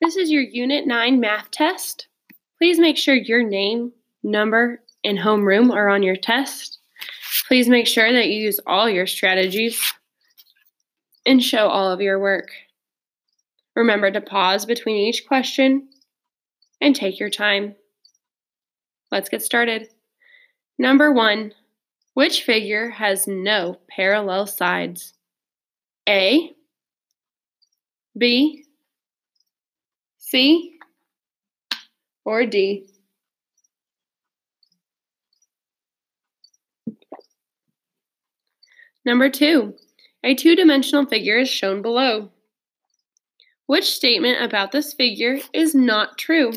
This is your Unit 9 math test. Please make sure your name, number, and homeroom are on your test. Please make sure that you use all your strategies and show all of your work. Remember to pause between each question and take your time. Let's get started. Number one, which figure has no parallel sides? A, B, C, or D? Number two, a two-dimensional figure is shown below. Which statement about this figure is not true?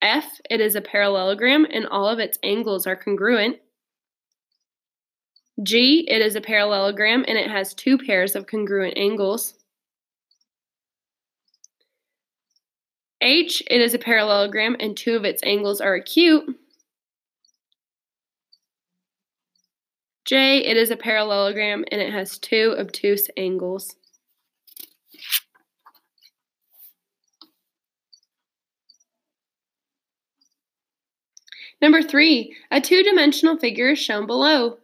F, it is a parallelogram and all of its angles are congruent. G, it is a parallelogram and it has two pairs of congruent angles. H, it is a parallelogram and two of its angles are acute. J, it is a parallelogram and it has two obtuse angles. Number three, a two-dimensional figure is shown below.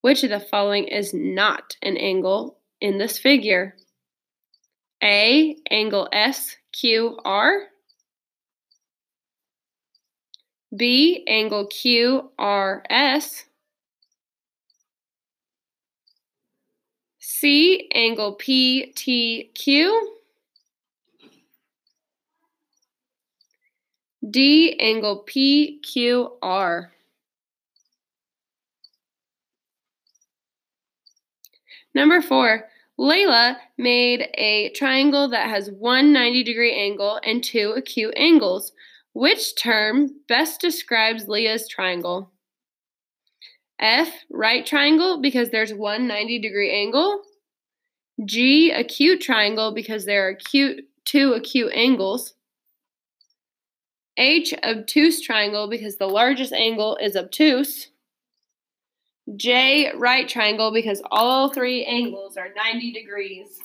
Which of the following is not an angle in this figure? A, angle SQR. B, angle QRS. C, angle PTQ. D angle PQR. Number four, Layla made a triangle that has one 90 degree angle and two acute angles. Which term best describes Leah's triangle? F, right triangle, because there's one 90 degree angle. G, acute triangle, because there are acute, two acute angles. H, obtuse triangle because the largest angle is obtuse. J, right triangle because all three angles are 90 degrees.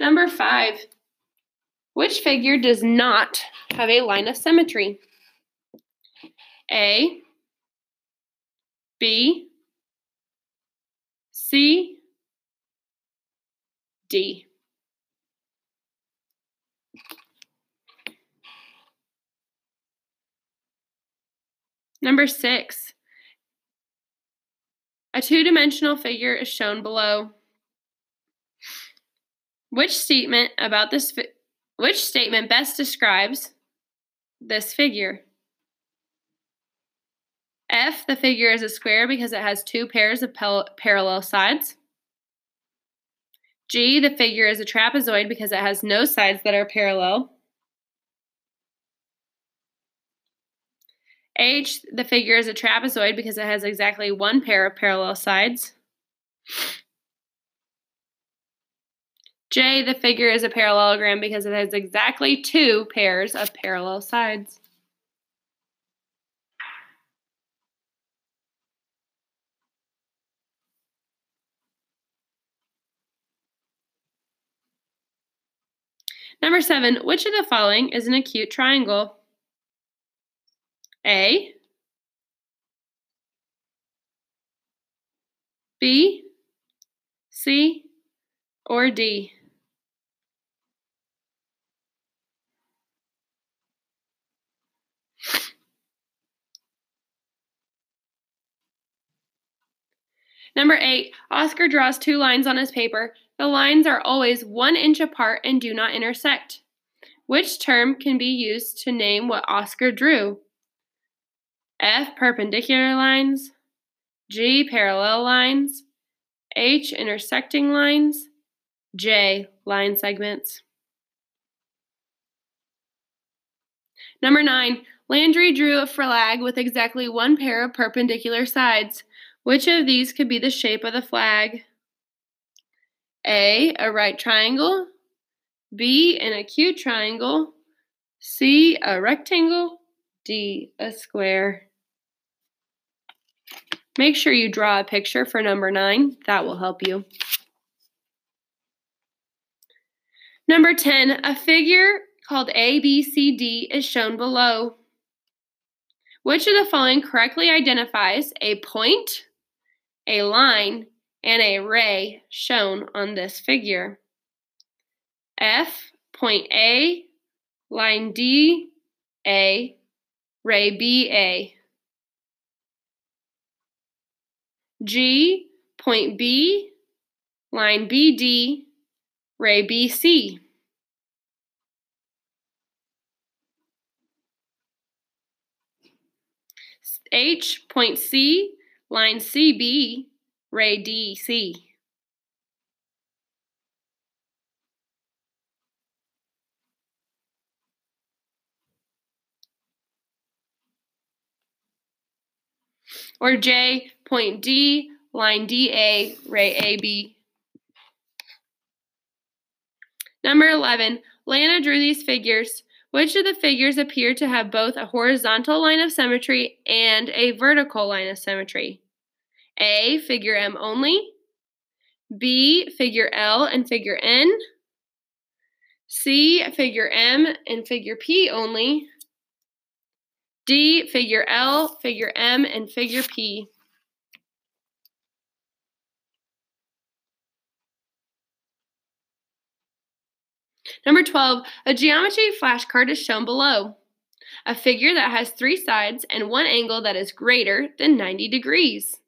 Number five, which figure does not have a line of symmetry? A, B, C, D. Number six, a two-dimensional figure is shown below. Which statement about this which statement best describes this figure? F, the figure is a square because it has two pairs of parallel sides. G, the figure is a trapezoid because it has no sides that are parallel. H, the figure is a trapezoid because it has exactly one pair of parallel sides. J, the figure is a parallelogram because it has exactly two pairs of parallel sides. Number seven, which of the following is an acute triangle? A, B, C, or D? Number eight, Oscar draws two lines on his paper. The lines are always one inch apart and do not intersect. Which term can be used to name what Oscar drew? F. Perpendicular lines. G. Parallel lines. H. Intersecting lines. J. Line segments. Number nine, Landry drew a flag with exactly one pair of perpendicular sides. Which of these could be the shape of the flag? A, a right triangle, B, an acute triangle, C, a rectangle, D, a square. Make sure you draw a picture for number 9. That will help you. Number 10, a figure called ABCD is shown below. Which of the following correctly identifies a point, a line, and a ray shown on this figure? F, point A, line D, A, ray B, A. G, point B, line BD, ray BC. H, point C, line CB, ray DC. Or J, point D, line DA, ray AB. Number 11, Lana drew these figures. Which of the figures appear to have both a horizontal line of symmetry and a vertical line of symmetry? A, figure M only. B, figure L and figure N. C, figure M and figure P only. D, figure L, figure M, and figure P. Number 12, a geometry flashcard is shown below. A figure that has three sides and one angle that is greater than 90 degrees.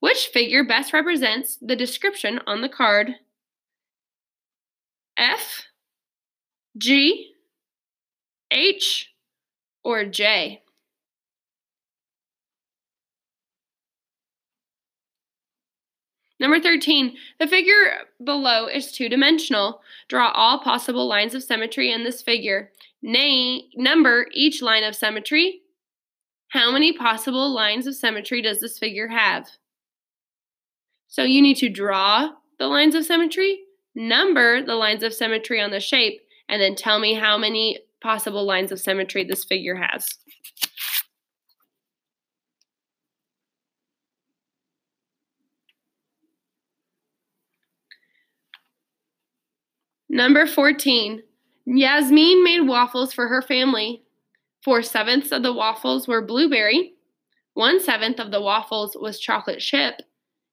Which figure best represents the description on the card? F, G, H, or J? Number 13, the figure below is two-dimensional. Draw all possible lines of symmetry in this figure. Name, number each line of symmetry. How many possible lines of symmetry does this figure have? So you need to draw the lines of symmetry, number the lines of symmetry on the shape, and then tell me how many possible lines of symmetry this figure has. Number 14. Yasmin made waffles for her family. Four sevenths of the waffles were blueberry, one seventh of the waffles was chocolate chip,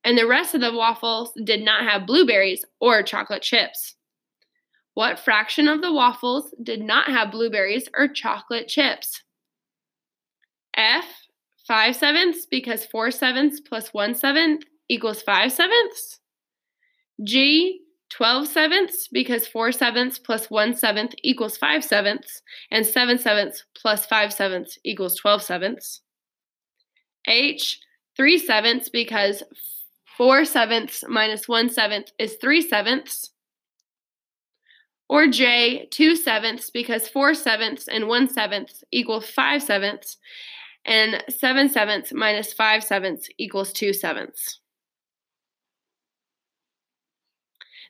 and the rest of the waffles did not have blueberries or chocolate chips. What fraction of the waffles did not have blueberries or chocolate chips? F, 5 sevenths because 4 sevenths plus 1 seventh equals 5 sevenths. G, 12 sevenths because 4 sevenths plus 1 seventh equals 5 sevenths, and 7 sevenths plus 5 sevenths equals 12 sevenths. H, 3 sevenths because 4 sevenths minus 1 seventh is 3 sevenths. Or J, 2 sevenths, because 4 sevenths and 1 seventh equals 5 sevenths, and 7 sevenths minus 5 sevenths equals 2 sevenths.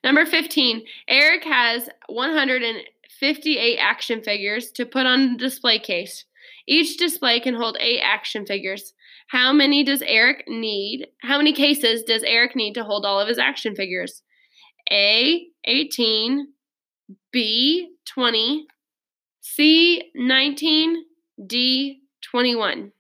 Number 15, Eric has 158 action figures to put on the display case. Each display can hold 8 action figures. How many does Eric need? How many cases does Eric need to hold all of his action figures? A, 18, B 20, C 19, D 21.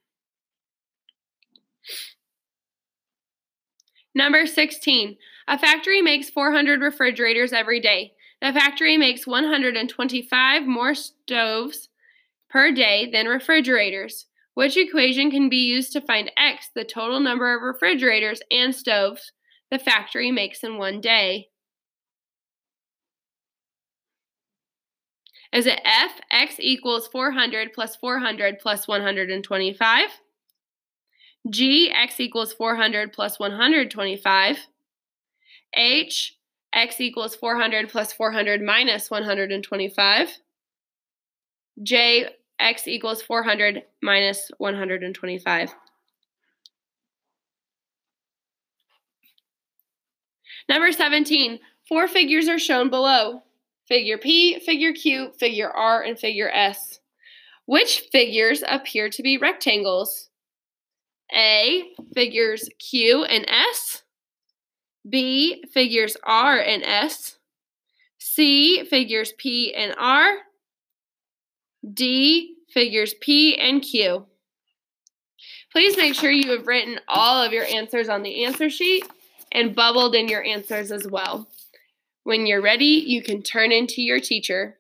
Number 16. A factory makes 400 refrigerators every day. The factory makes 125 more stoves per day than refrigerators. Which equation can be used to find X, the total number of refrigerators and stoves the factory makes in one day? Is it f x equals 400 plus 400 plus 125? G x equals 400 plus 125. H x equals 400 plus 400 minus 125. J x equals 400 minus 125. Number 17, four figures are shown below figure P, figure Q, figure R, and figure S. Which figures appear to be rectangles? A figures Q and S. B figures R and S. C figures P and R. D figures P and Q. Please make sure you have written all of your answers on the answer sheet and bubbled in your answers as well. When you're ready, you can turn into your teacher.